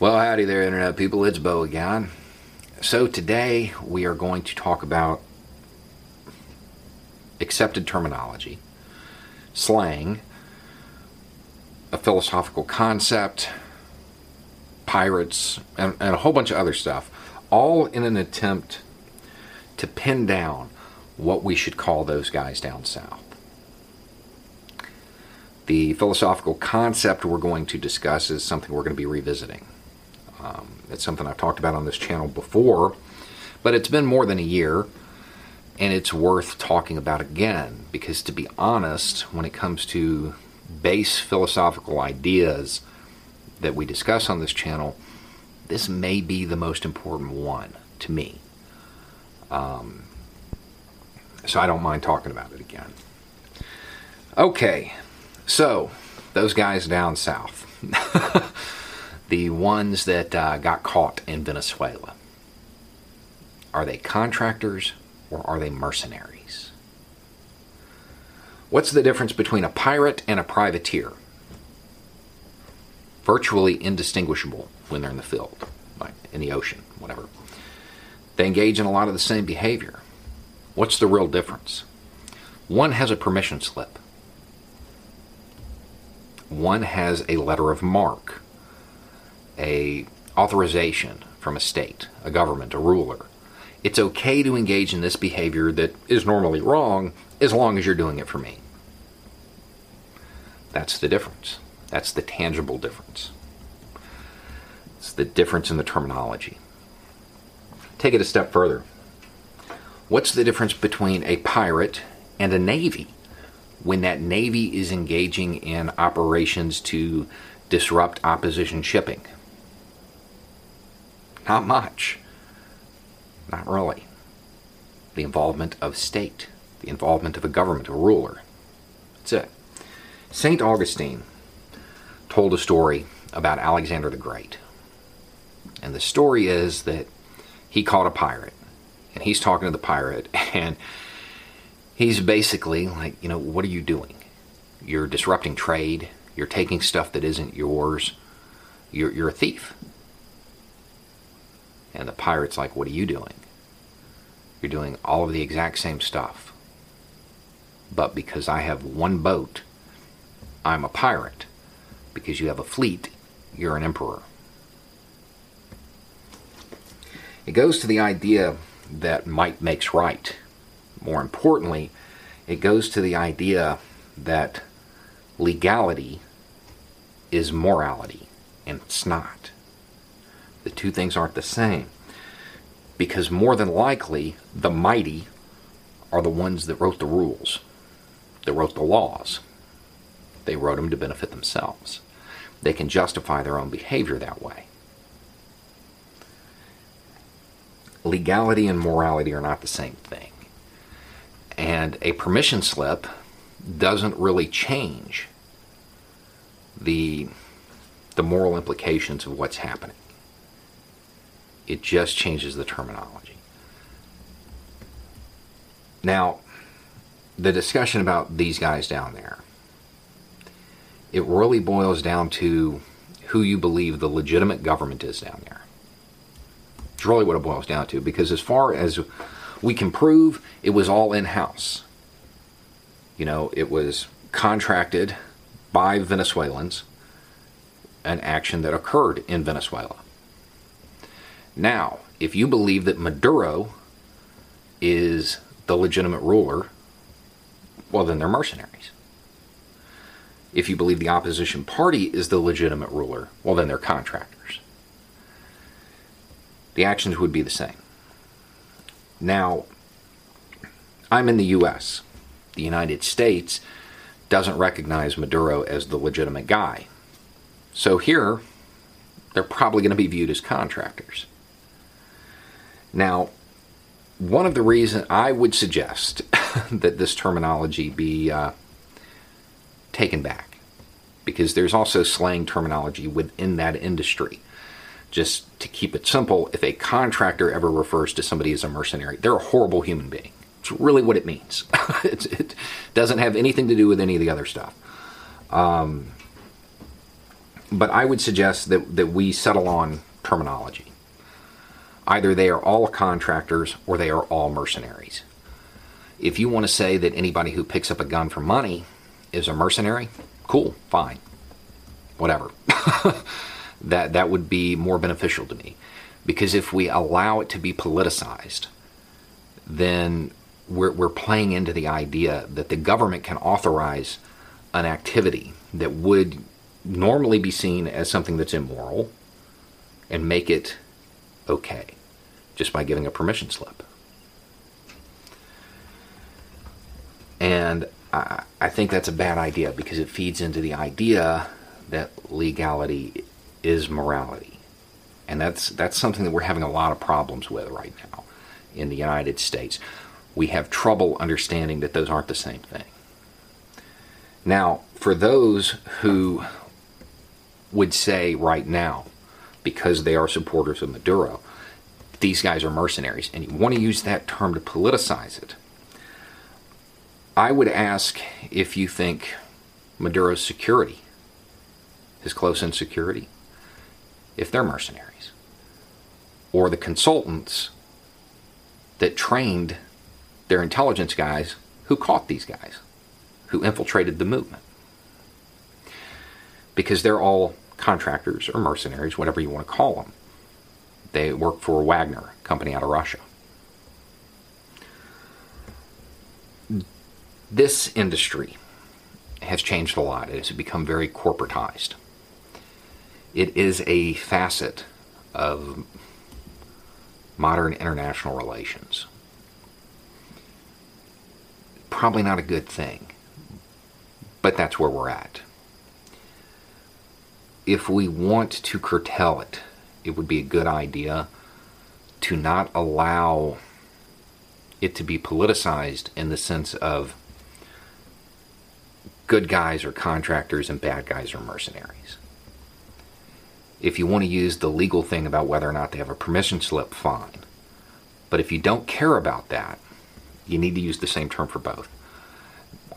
Well, howdy there, Internet people. It's Bo again. So, today we are going to talk about accepted terminology, slang, a philosophical concept, pirates, and, and, a whole bunch of other stuff, all in an attempt to pin down what we should call those guys down south. The philosophical concept we're going to discuss is something we're going to be revisiting. Um, it's something I've talked about on this channel before, but it's been more than a year, and it's worth talking about again because, to be honest, when it comes to base philosophical ideas that we discuss on this channel, this may be the most important one to me. Um, so I don't mind talking about it again. Okay, so those guys down south. the ones that uh, got caught in Venezuela. Are they contractors or are they mercenaries? What's the difference between a pirate and a privateer? Virtually indistinguishable when they're in the field, like in the ocean, whatever. They engage in a lot of the same behavior. What's the real difference? One has a permission slip. One has a letter of marque a authorization from a state, a government, a ruler. It's okay to engage in this behavior that is normally wrong as long as you're doing it for me. That's the difference. That's the tangible difference. It's the difference in the terminology. Take it a step further. What's the difference between a pirate and a navy when that navy is engaging in operations to disrupt opposition shipping? Not much. Not really. The involvement of state, the involvement of a government, a ruler. That's it. St. Augustine told a story about Alexander the Great. And the story is that he caught a pirate. And he's talking to the pirate, and he's basically like, you know, what are you doing? You're disrupting trade. You're taking stuff that isn't yours. You're, you're a thief. And the pirate's like, What are you doing? You're doing all of the exact same stuff. But because I have one boat, I'm a pirate. Because you have a fleet, you're an emperor. It goes to the idea that might makes right. More importantly, it goes to the idea that legality is morality, and it's not. The two things aren't the same. Because more than likely, the mighty are the ones that wrote the rules, that wrote the laws. They wrote them to benefit themselves. They can justify their own behavior that way. Legality and morality are not the same thing. And a permission slip doesn't really change the, the moral implications of what's happening. It just changes the terminology. Now, the discussion about these guys down there, it really boils down to who you believe the legitimate government is down there. It's really what it boils down to, because as far as we can prove, it was all in house. You know, it was contracted by Venezuelans, an action that occurred in Venezuela. Now, if you believe that Maduro is the legitimate ruler, well, then they're mercenaries. If you believe the opposition party is the legitimate ruler, well, then they're contractors. The actions would be the same. Now, I'm in the U.S. The United States doesn't recognize Maduro as the legitimate guy. So here, they're probably going to be viewed as contractors. Now, one of the reasons I would suggest that this terminology be uh, taken back, because there's also slang terminology within that industry. Just to keep it simple, if a contractor ever refers to somebody as a mercenary, they're a horrible human being. It's really what it means. it doesn't have anything to do with any of the other stuff. Um, but I would suggest that, that we settle on terminology. Either they are all contractors or they are all mercenaries. If you want to say that anybody who picks up a gun for money is a mercenary, cool, fine. Whatever. that that would be more beneficial to me. Because if we allow it to be politicized, then we're, we're playing into the idea that the government can authorize an activity that would normally be seen as something that's immoral and make it okay just by giving a permission slip. And I, I think that's a bad idea because it feeds into the idea that legality is morality. And that's that's something that we're having a lot of problems with right now in the United States. We have trouble understanding that those aren't the same thing. Now, for those who would say right now, because they are supporters of Maduro, these guys are mercenaries, and you want to use that term to politicize it. I would ask if you think Maduro's security, his close in security, if they're mercenaries, or the consultants that trained their intelligence guys who caught these guys, who infiltrated the movement. Because they're all contractors or mercenaries, whatever you want to call them. They work for Wagner, company out of Russia. This industry has changed a lot. It has become very corporatized. It is a facet of modern international relations. Probably not a good thing, but that's where we're at if we want to curtail it, it would be a good idea to not allow it to be politicized in the sense of good guys are contractors and bad guys are mercenaries. If you want to use the legal thing about whether or not they have a permission slip, fine. But if you don't care about that, you need to use the same term for both.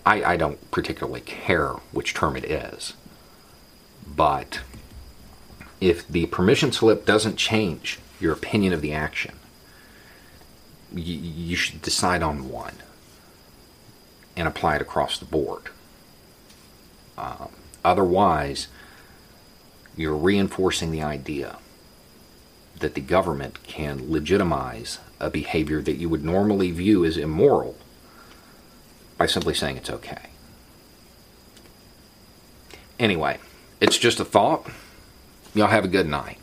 I, I don't particularly care which term it is. But if the permission slip doesn't change your opinion of the action, you, you should decide on one and apply it across the board. Um, otherwise, you're reinforcing the idea that the government can legitimize a behavior that you would normally view as immoral by simply saying it's okay. Anyway, it's just a thought. Y'all have a good night.